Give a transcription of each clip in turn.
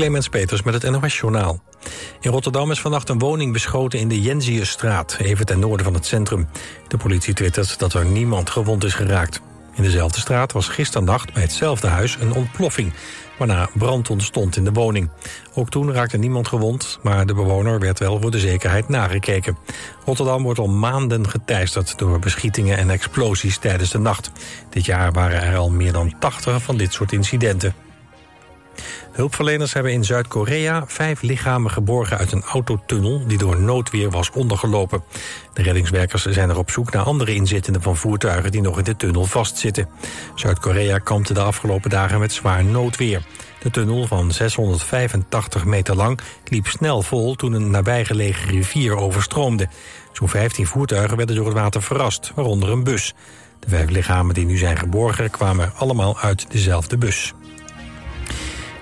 Clemens Peters met het NOS Journaal. In Rotterdam is vannacht een woning beschoten in de Jensiusstraat... even ten noorden van het centrum. De politie twittert dat er niemand gewond is geraakt. In dezelfde straat was gisternacht bij hetzelfde huis een ontploffing... waarna brand ontstond in de woning. Ook toen raakte niemand gewond, maar de bewoner werd wel voor de zekerheid nagekeken. Rotterdam wordt al maanden geteisterd door beschietingen en explosies tijdens de nacht. Dit jaar waren er al meer dan 80 van dit soort incidenten. Hulpverleners hebben in Zuid-Korea vijf lichamen geborgen uit een autotunnel die door noodweer was ondergelopen. De reddingswerkers zijn er op zoek naar andere inzittenden van voertuigen die nog in de tunnel vastzitten. Zuid-Korea kampte de afgelopen dagen met zwaar noodweer. De tunnel van 685 meter lang liep snel vol toen een nabijgelegen rivier overstroomde. Zo'n 15 voertuigen werden door het water verrast, waaronder een bus. De vijf lichamen die nu zijn geborgen kwamen allemaal uit dezelfde bus.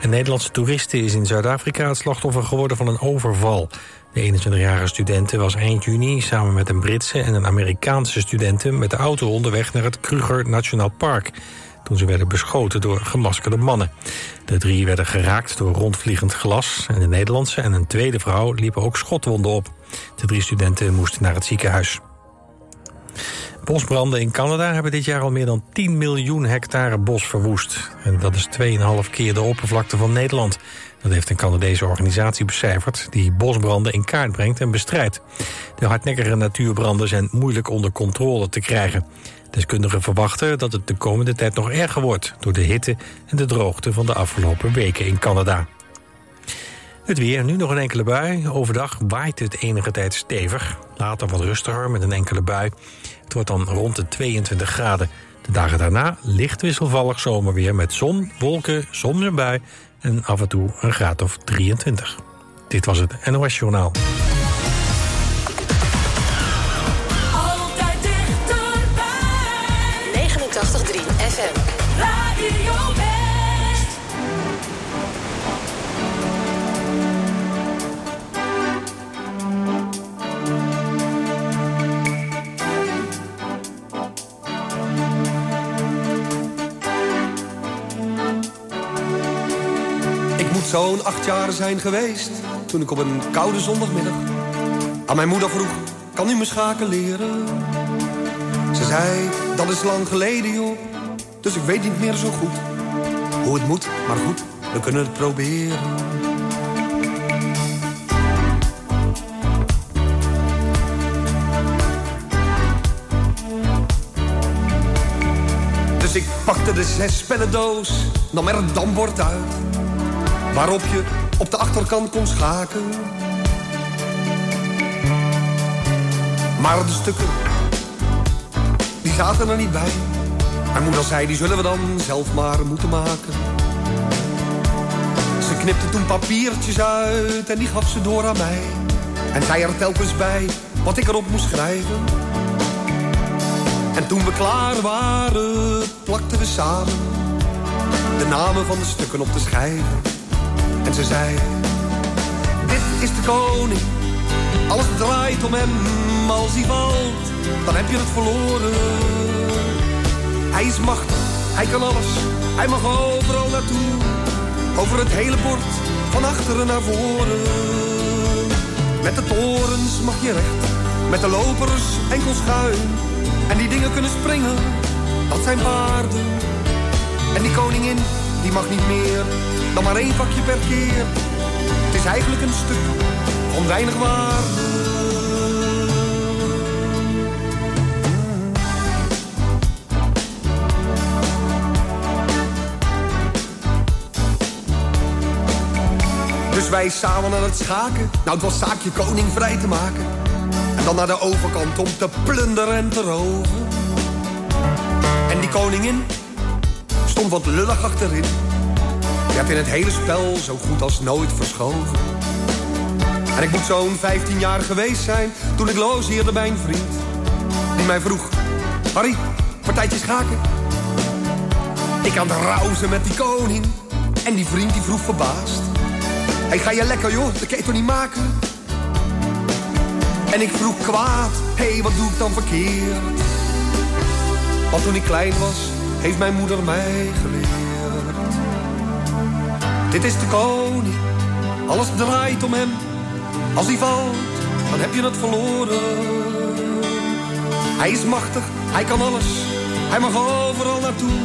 Een Nederlandse toeriste is in Zuid-Afrika het slachtoffer geworden van een overval. De 21-jarige studente was eind juni samen met een Britse en een Amerikaanse studenten met de auto onderweg naar het Kruger National Park. Toen ze werden beschoten door gemaskerde mannen. De drie werden geraakt door rondvliegend glas en de Nederlandse en een tweede vrouw liepen ook schotwonden op. De drie studenten moesten naar het ziekenhuis. Bosbranden in Canada hebben dit jaar al meer dan 10 miljoen hectare bos verwoest. En dat is 2,5 keer de oppervlakte van Nederland. Dat heeft een Canadese organisatie becijferd... die bosbranden in kaart brengt en bestrijdt. De hardnekkige natuurbranden zijn moeilijk onder controle te krijgen. Deskundigen verwachten dat het de komende tijd nog erger wordt... door de hitte en de droogte van de afgelopen weken in Canada. Het weer, nu nog een enkele bui. Overdag waait het enige tijd stevig. Later wat rustiger met een enkele bui. Het wordt dan rond de 22 graden. De dagen daarna licht wisselvallig zomerweer met zon, wolken, soms een bui... en af en toe een graad of 23. Dit was het NOS Journaal. Zo'n acht jaar zijn geweest toen ik op een koude zondagmiddag aan mijn moeder vroeg: kan u me schaken leren? Ze zei: dat is lang geleden joh, dus ik weet niet meer zo goed hoe het moet, maar goed, we kunnen het proberen. Dus ik pakte de zes doos, nam er een dambord uit waarop je op de achterkant kon schaken. Maar de stukken, die zaten er niet bij. Mijn moeder zei, die zullen we dan zelf maar moeten maken. Ze knipte toen papiertjes uit en die gaf ze door aan mij. En zei er telkens bij wat ik erop moest schrijven. En toen we klaar waren, plakten we samen de namen van de stukken op de schijven. En ze zei, dit is de koning. Alles draait om hem, als hij valt, dan heb je het verloren. Hij is machtig, hij kan alles, hij mag overal naartoe. Over het hele bord, van achteren naar voren. Met de torens mag je recht, met de lopers enkel schuin. En die dingen kunnen springen, dat zijn paarden. En die koningin, die mag niet meer dan maar één vakje per keer. Het is eigenlijk een stuk van weinig waarde. Dus wij samen aan het schaken. Nou, het was zaakje koning vrij te maken. En dan naar de overkant om te plunderen en te roven. En die koningin stond wat lullig achterin. Werd in het hele spel zo goed als nooit verschoven. En ik moet zo'n 15 jaar geweest zijn toen ik logeerde bij een vriend. Die mij vroeg, Harry, partijtje schaken? Ik aan het rauzen met die koning. En die vriend die vroeg verbaasd. Hey, ga je lekker joh, dat kan je toch niet maken? En ik vroeg kwaad, hé, hey, wat doe ik dan verkeerd? Want toen ik klein was, heeft mijn moeder mij geleerd. Dit is de koning, alles draait om hem. Als hij valt, dan heb je het verloren. Hij is machtig, hij kan alles, hij mag overal naartoe.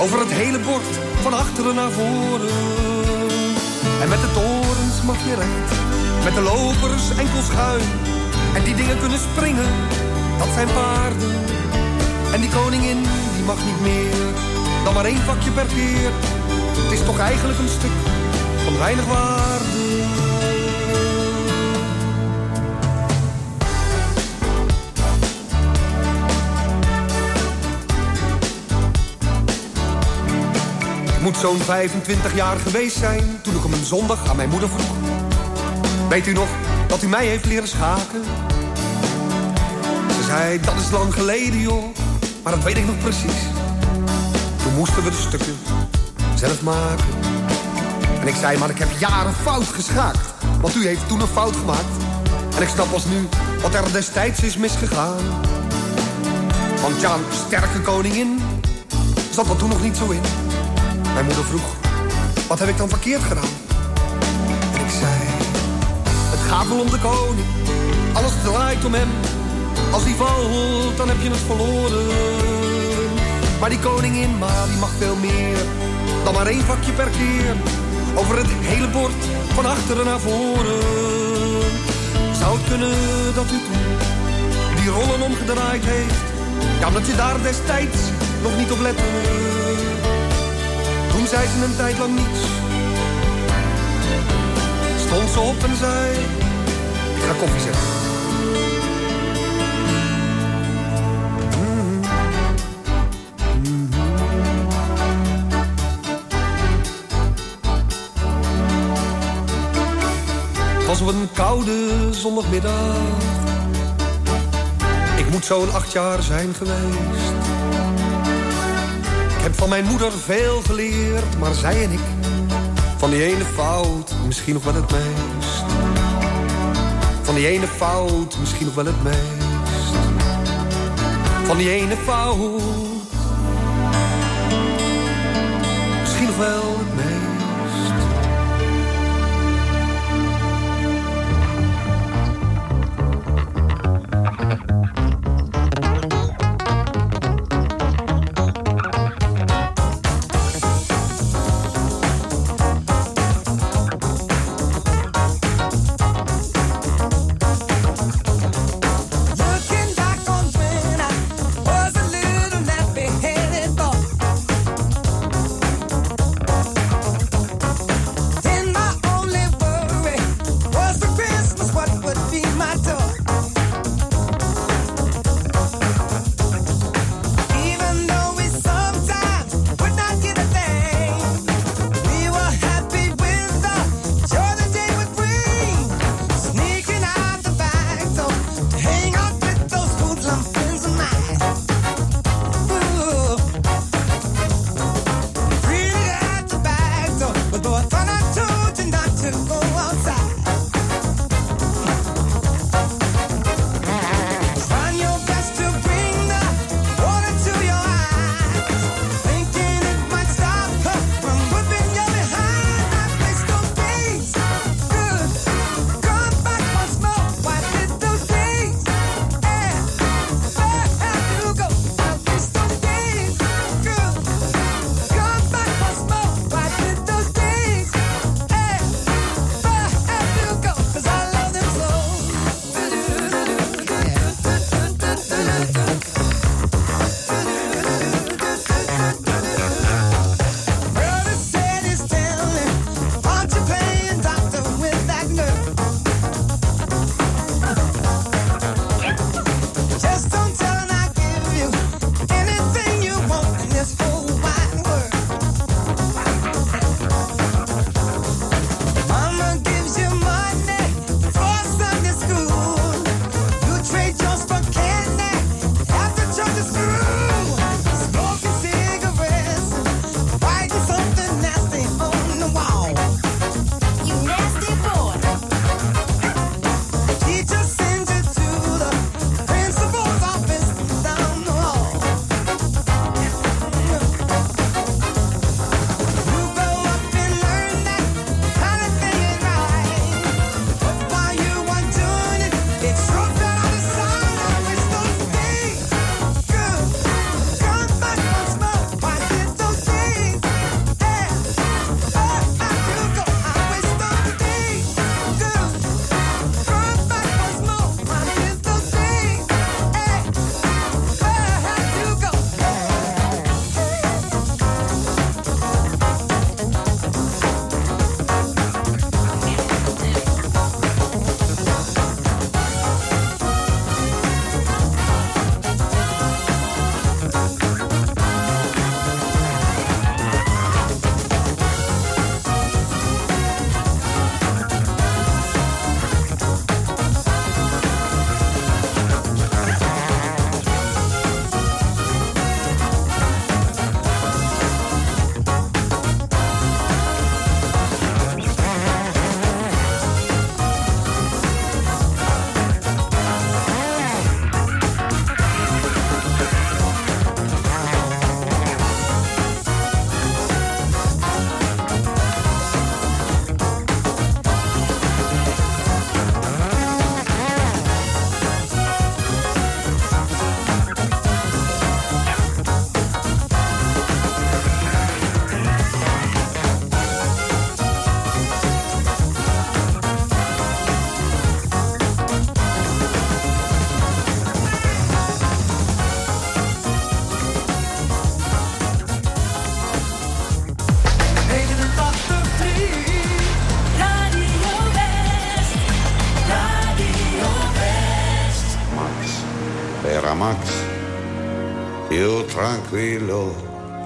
Over het hele bord, van achteren naar voren. En met de torens mag je recht, met de lopers enkel schuin. En die dingen kunnen springen, dat zijn paarden. En die koningin, die mag niet meer, dan maar één vakje per keer. Het is toch eigenlijk een stuk van weinig waarde. Ik moet zo'n 25 jaar geweest zijn toen ik op een zondag aan mijn moeder vroeg. Weet u nog dat u mij heeft leren schaken? Ze zei, dat is lang geleden joh, maar dat weet ik nog precies. Toen moesten we de stukken zelf maken. En ik zei, maar ik heb jaren fout geschaakt. Want u heeft toen een fout gemaakt. En ik snap pas nu wat er destijds is misgegaan. Want ja, sterke koningin zat er toen nog niet zo in. Mijn moeder vroeg, wat heb ik dan verkeerd gedaan? En ik zei, het gaat wel om de koning. Alles draait om hem. Als hij valt, dan heb je het verloren. Maar die koningin, maar die mag veel meer dan maar één vakje per keer. Over het hele bord, van achteren naar voren. Zou het kunnen dat u toen die rollen omgedraaid heeft? Ja, omdat je daar destijds nog niet op lette. Toen zei ze een tijd lang niets. Stond ze op en zei, ik ga koffie zetten. Was op een koude zondagmiddag. Ik moet zo'n acht jaar zijn geweest. Ik heb van mijn moeder veel geleerd, maar zij en ik... van die ene fout misschien nog wel het meest. Van die ene fout misschien nog wel het meest. Van die ene fout misschien nog wel het meest.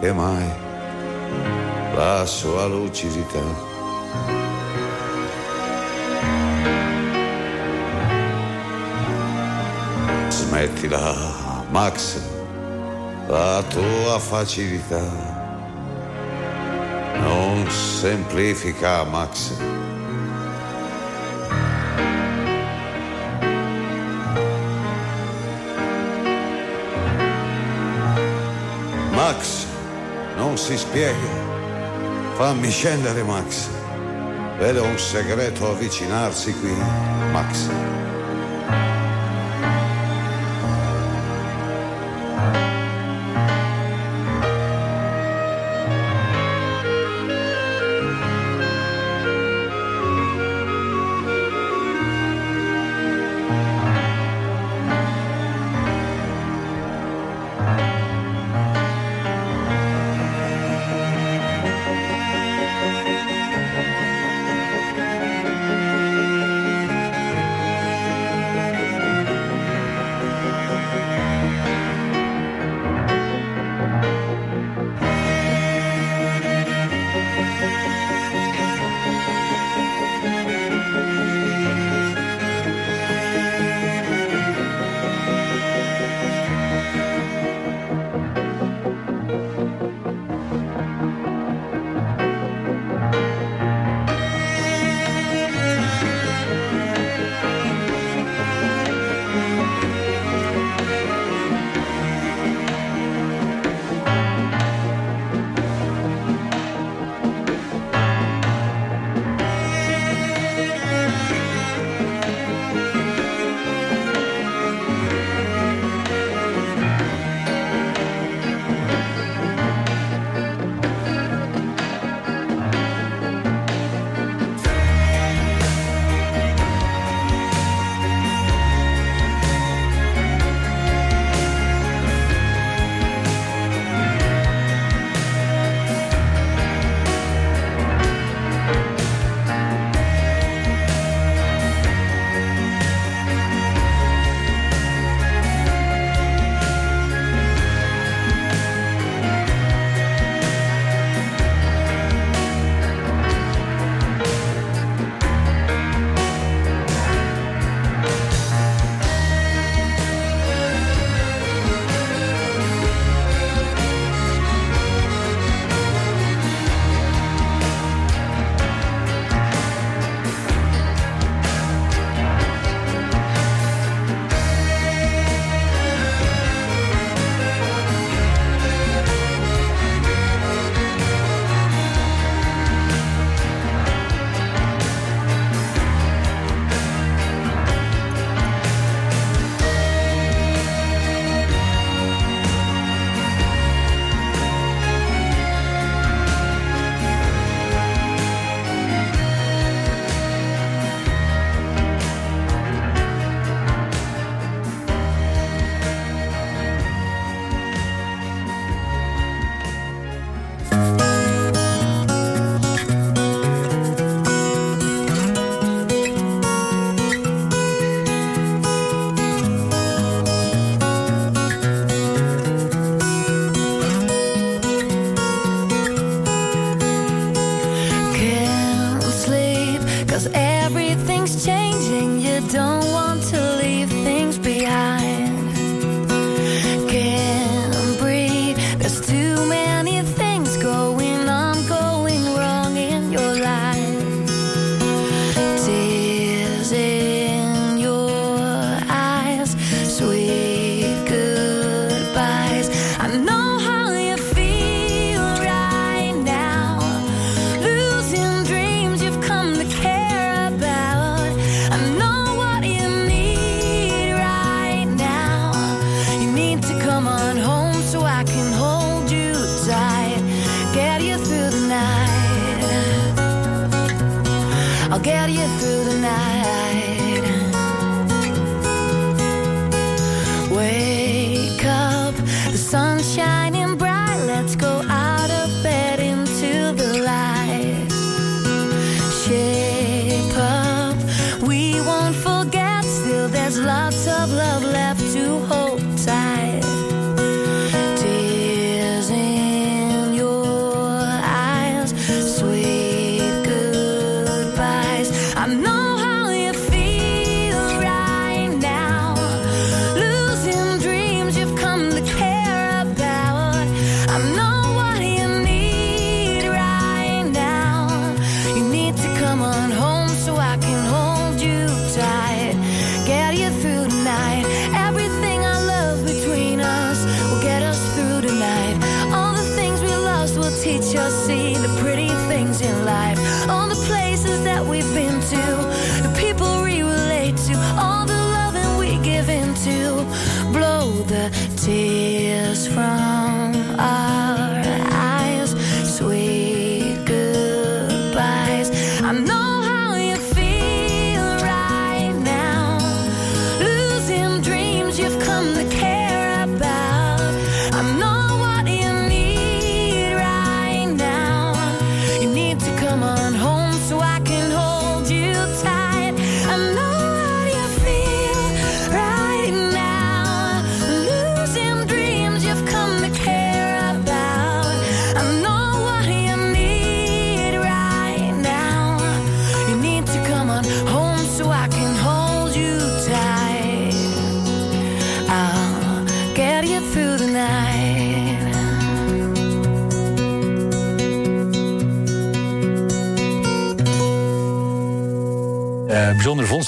che mai la sua lucidità. Smettila, Max, la tua facilità. Non semplifica, Max. spiega. Fammi scendere, Max. Vedo un segreto avvicinarsi qui, Max.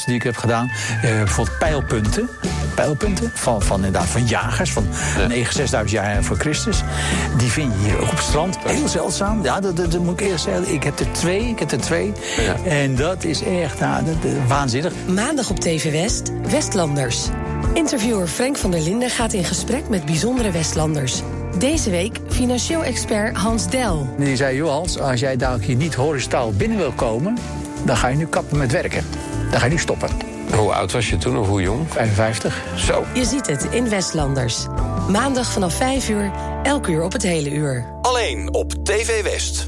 Die ik heb gedaan. eh, bijvoorbeeld pijlpunten. Pijlpunten van, van, inderdaad, van jagers van 9, 6000 jaar voor Christus. Die vind je hier ook op het strand. Heel zeldzaam. Ja, dat, dat, dat moet ik eerst zeggen. Ik heb er twee. Ik heb er twee. En dat is echt nou, dat, dat- waanzinnig. Maandag op TV West, Westlanders. Interviewer Frank van der Linden gaat in gesprek met bijzondere Westlanders. Deze week financieel expert Hans Del. Die zei, Johans, als jij daar hier niet horizontaal binnen wil komen... dan ga je nu kappen met werken. Dan ga je nu stoppen. Hoe oud was je toen of hoe jong? 55. Zo. Je ziet het in Westlanders. Maandag vanaf 5 uur, elk uur op het hele uur. Alleen op TV West.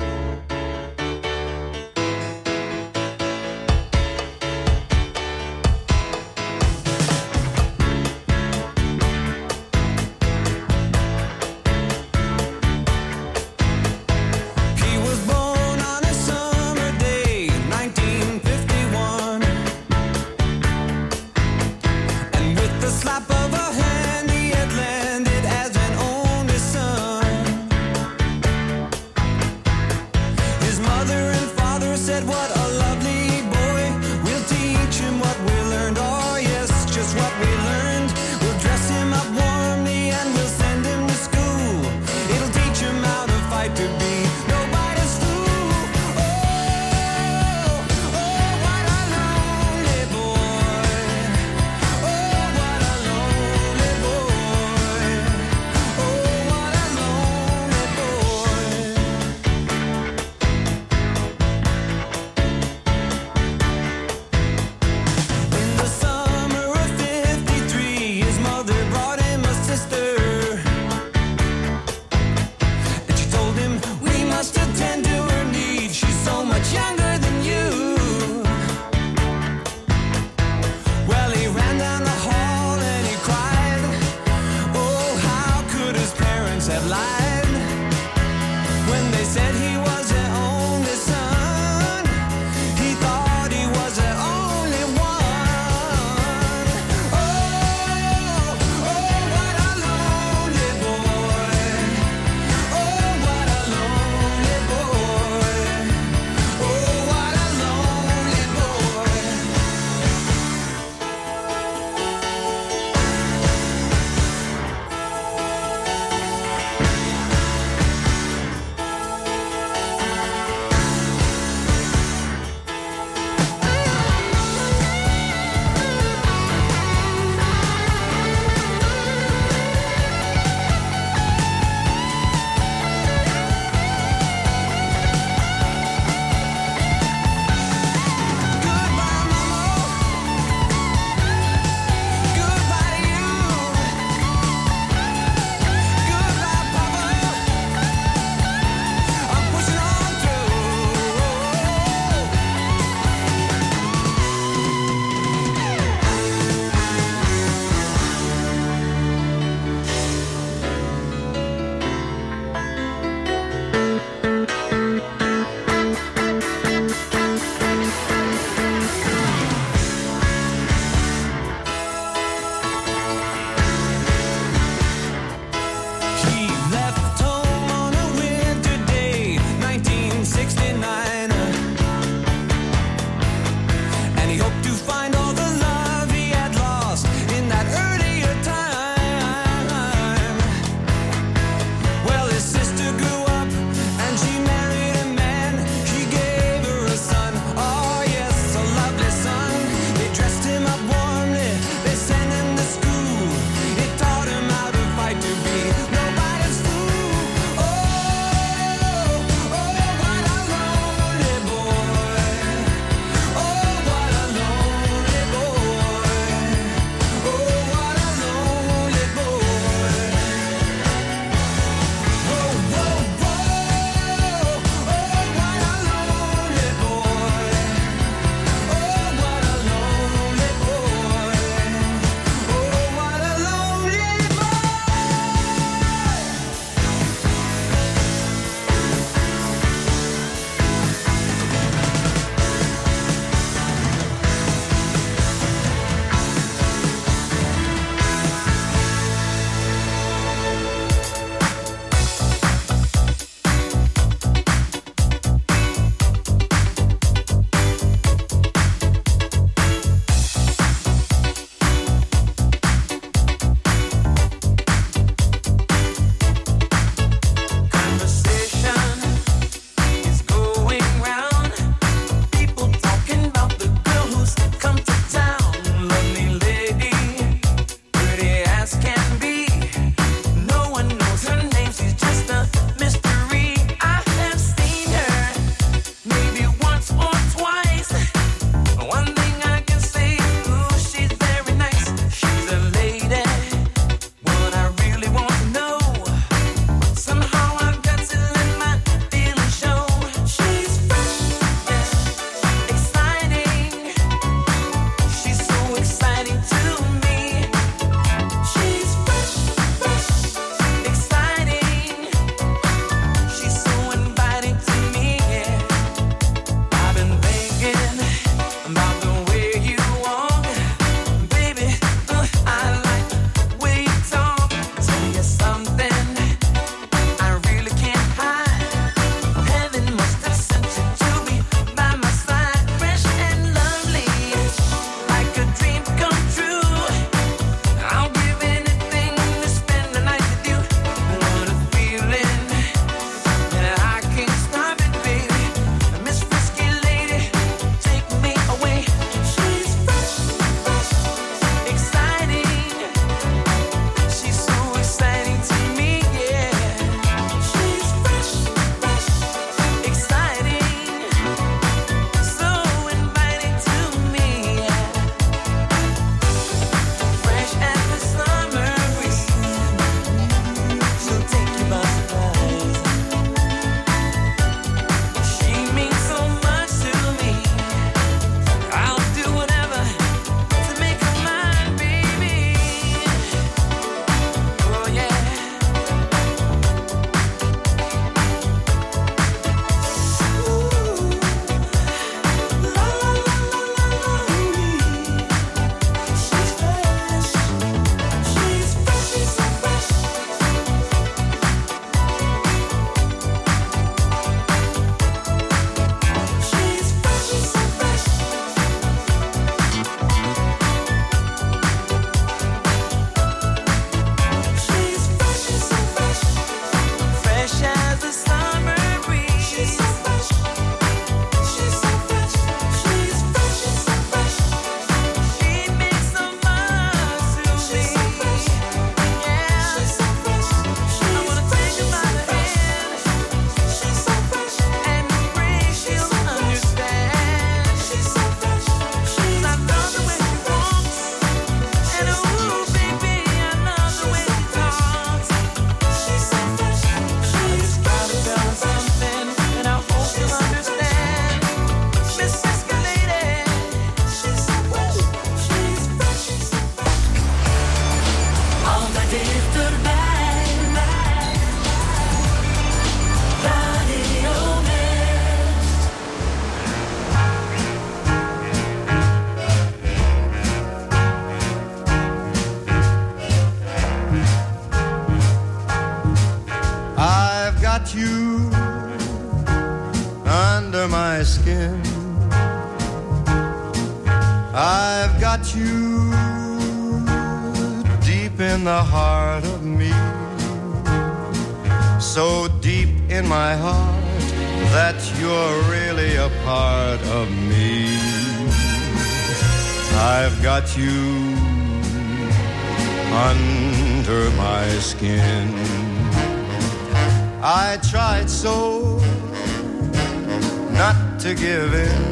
To give in.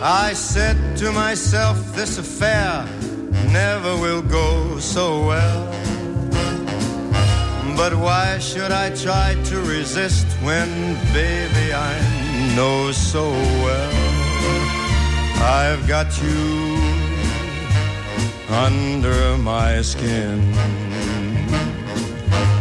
I said to myself, this affair never will go so well. But why should I try to resist when, baby, I know so well I've got you under my skin?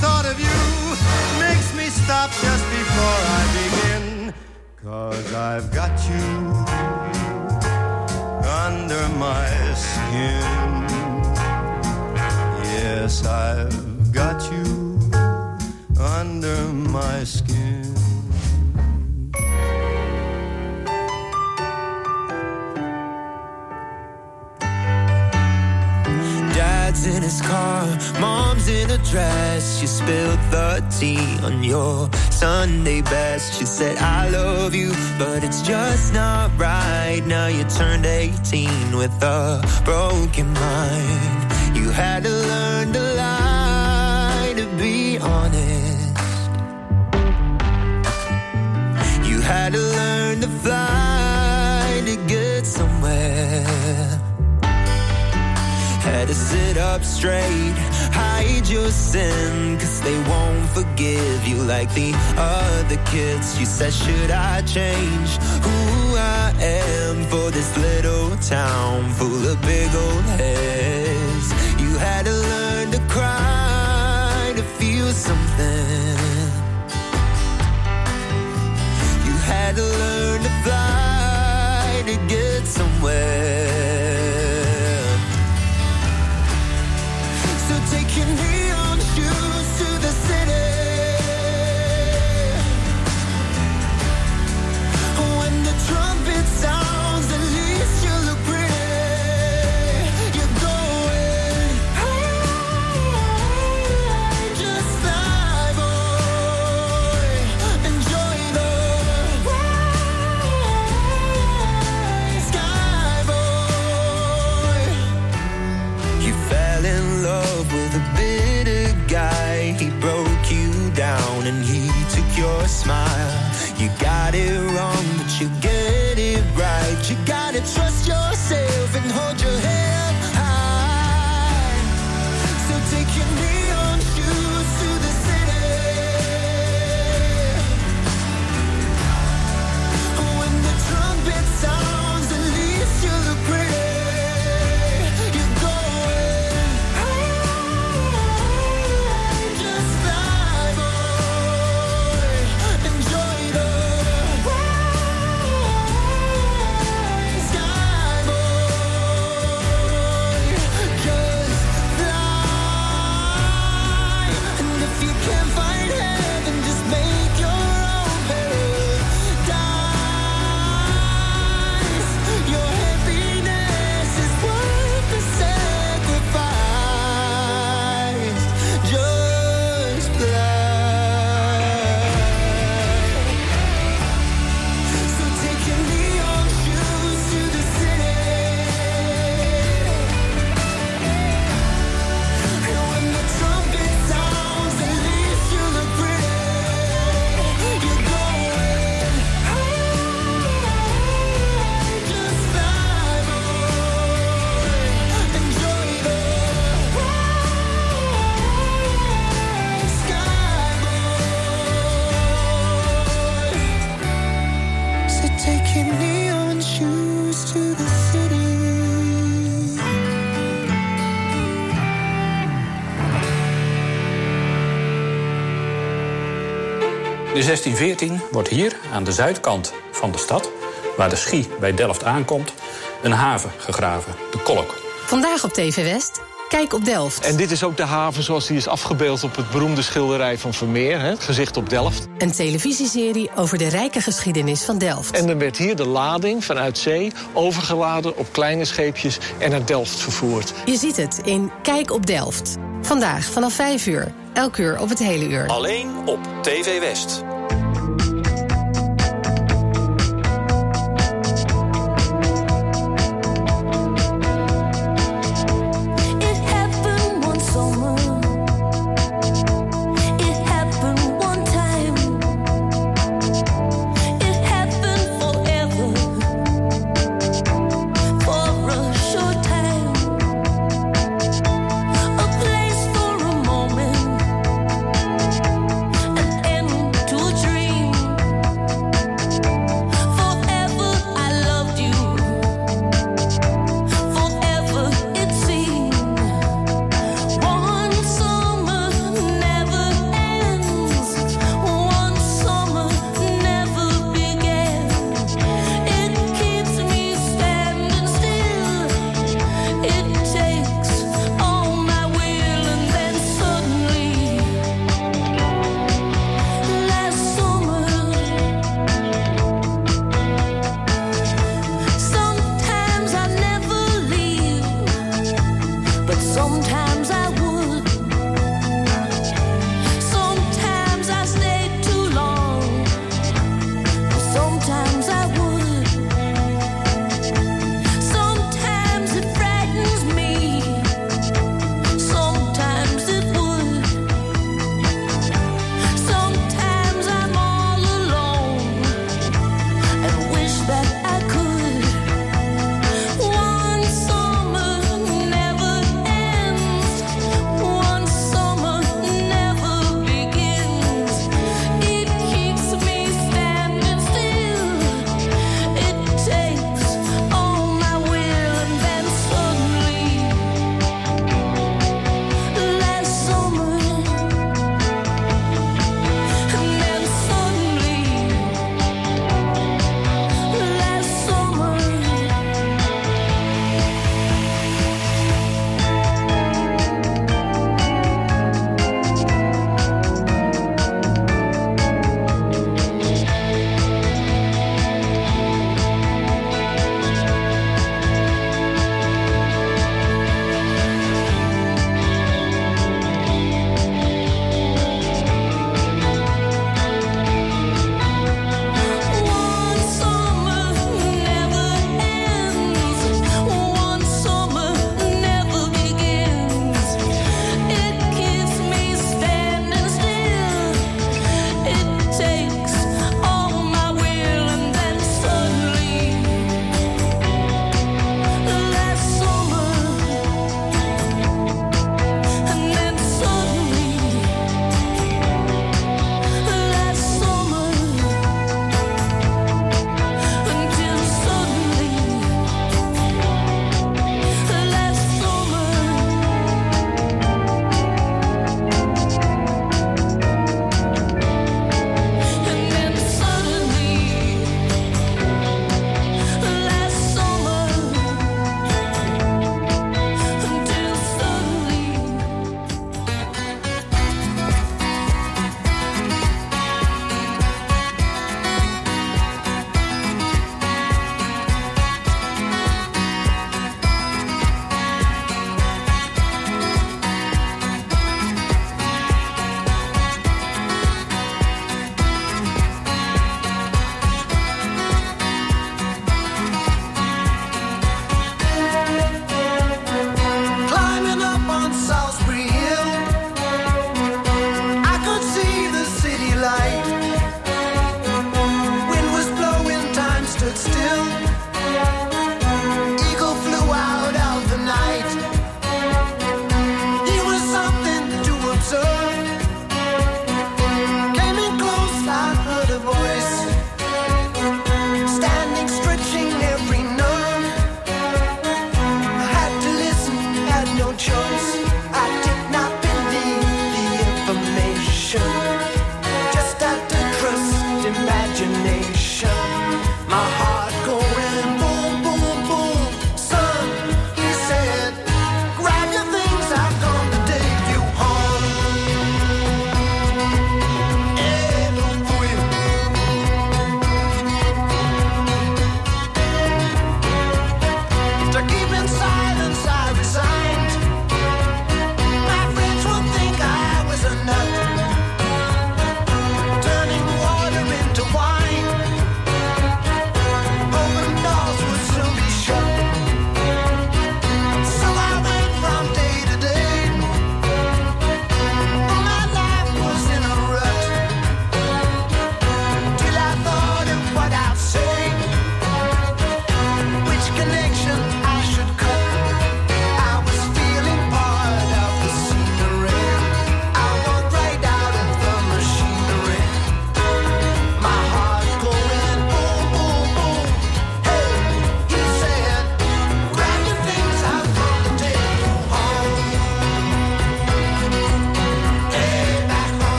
Thought of you makes me stop just before I begin. Cause I've got you under my skin. Yes, I've got you under my skin. Dad's in his car, mom's in a dress. She spilled the tea on your Sunday best. She said, I love you, but it's just not right. Now you turned 18 with a broken mind. You had to learn to lie to be honest. You had to learn to fly to get somewhere. Had to sit up straight, hide your sin, cause they won't forgive you like the other kids. You said, Should I change who I am for this little town full of big old heads? You had to learn to cry to feel something. You had to learn to fly to get somewhere. 1614 wordt hier aan de zuidkant van de stad, waar de Schie bij Delft aankomt, een haven gegraven, de Kolk. Vandaag op TV West. Kijk op Delft. En dit is ook de haven zoals die is afgebeeld op het beroemde schilderij van Vermeer, hè, het gezicht op Delft. Een televisieserie over de rijke geschiedenis van Delft. En dan werd hier de lading vanuit zee overgeladen op kleine scheepjes en naar Delft vervoerd. Je ziet het in Kijk op Delft. Vandaag vanaf 5 uur. Elk uur op het hele uur. Alleen op TV West.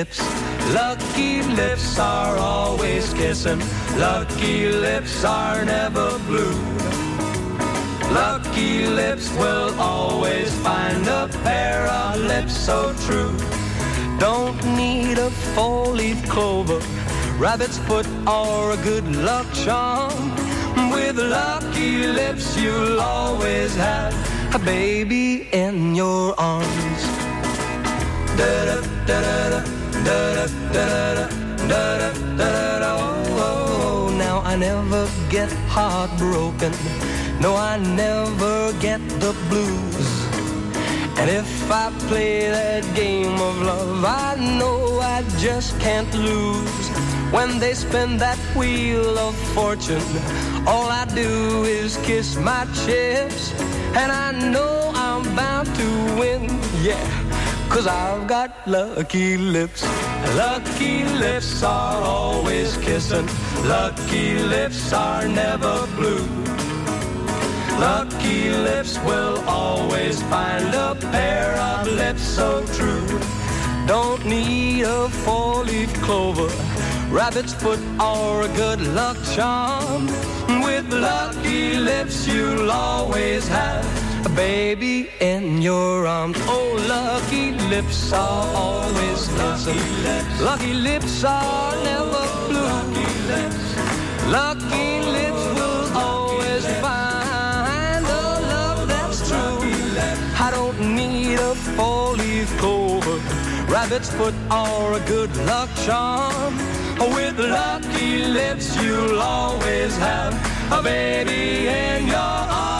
lips. Lucky lips are always kissing. Lucky lips are never blue. Lucky lips will always find a pair of lips so true. Don't need a four-leaf clover, rabbit's foot, or a good luck charm. With lucky lips, you'll always have a baby in your arms. Da -da -da da da da da da da oh, oh. Now I never get heartbroken. No, I never get the blues. And if I play that game of love, I know I just can't lose. When they spin that wheel of fortune, all I do is kiss my chips. And I know I'm bound to win, yeah. Cause I've got lucky lips. Lucky lips are always kissing. Lucky lips are never blue. Lucky lips will always find a pair of lips so true. Don't need a four-leaf clover, rabbit's foot, or a good luck charm. With lucky lips, you'll always have a baby in your arms. Oh, lucky lips are always kissing. Lucky lips are never blue. Lucky lips, lucky lips will always find a love that's true. I don't need a four-leaf clover, rabbit's foot, or a good luck charm. With lucky lips, you'll always have a baby in your arms.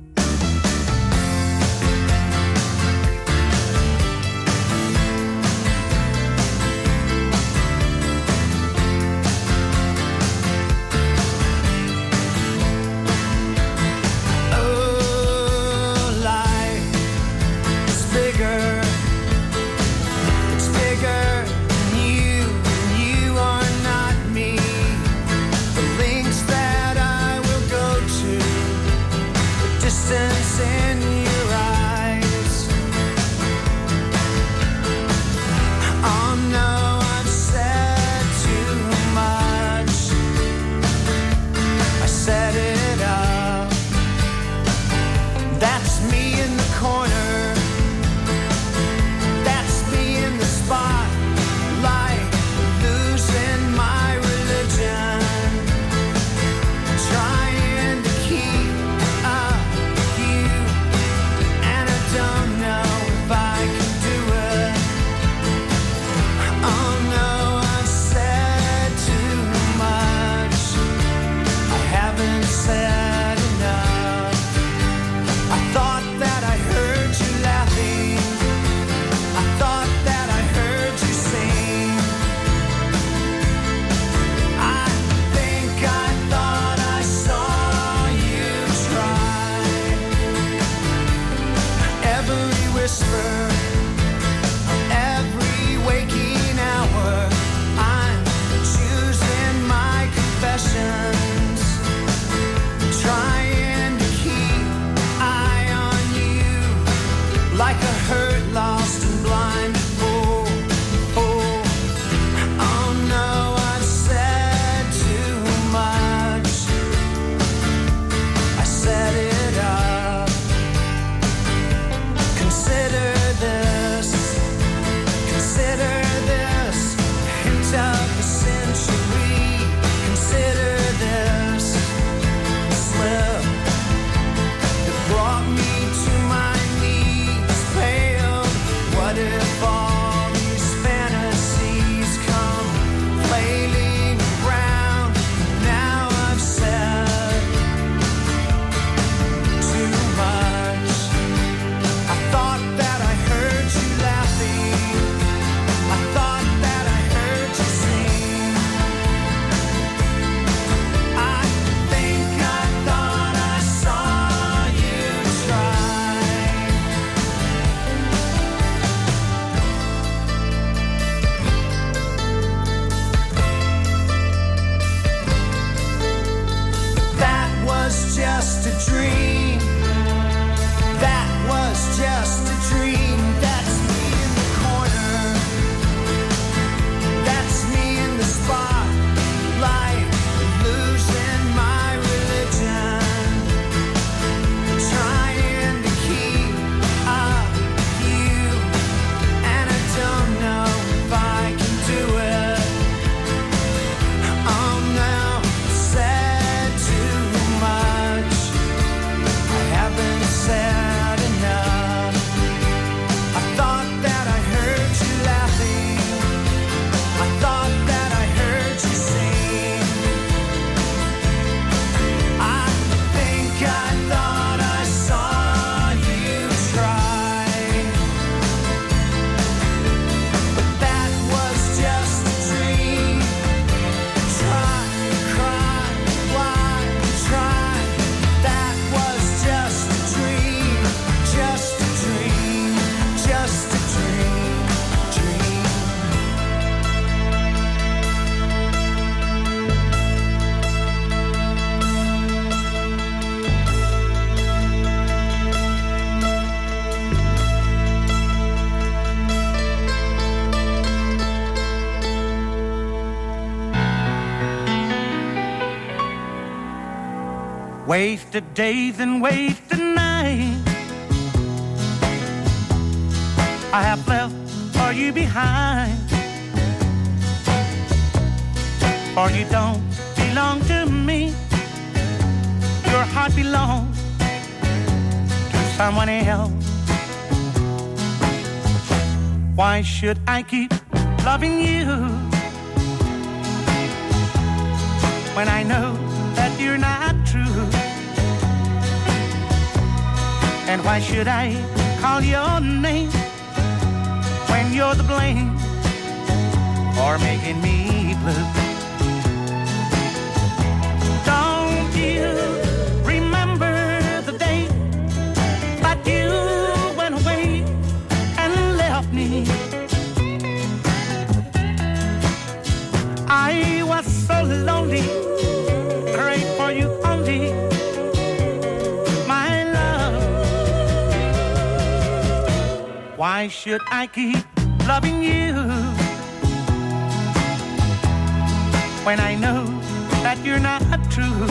the day, then wait the night. I have left, are you behind? For you don't belong to me. Your heart belongs to someone else. Why should I keep loving you when I know that you're not? And why should I call your name when you're the blame for making me blue? why should I keep loving you? When I know that you're not true.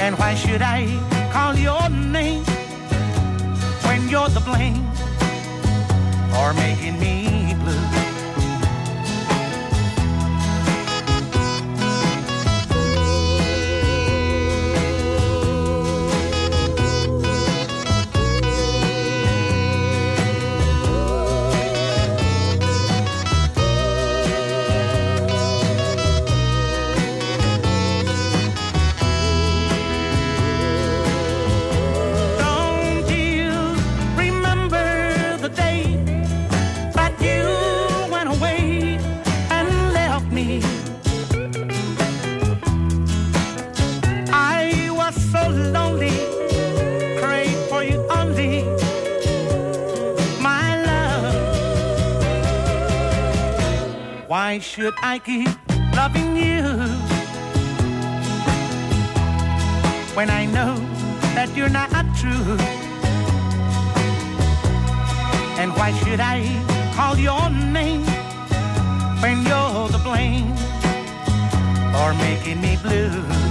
And why should I call your name when you're the blame for making me Why should I keep loving you when I know that you're not true? And why should I call your name when you're the blame for making me blue?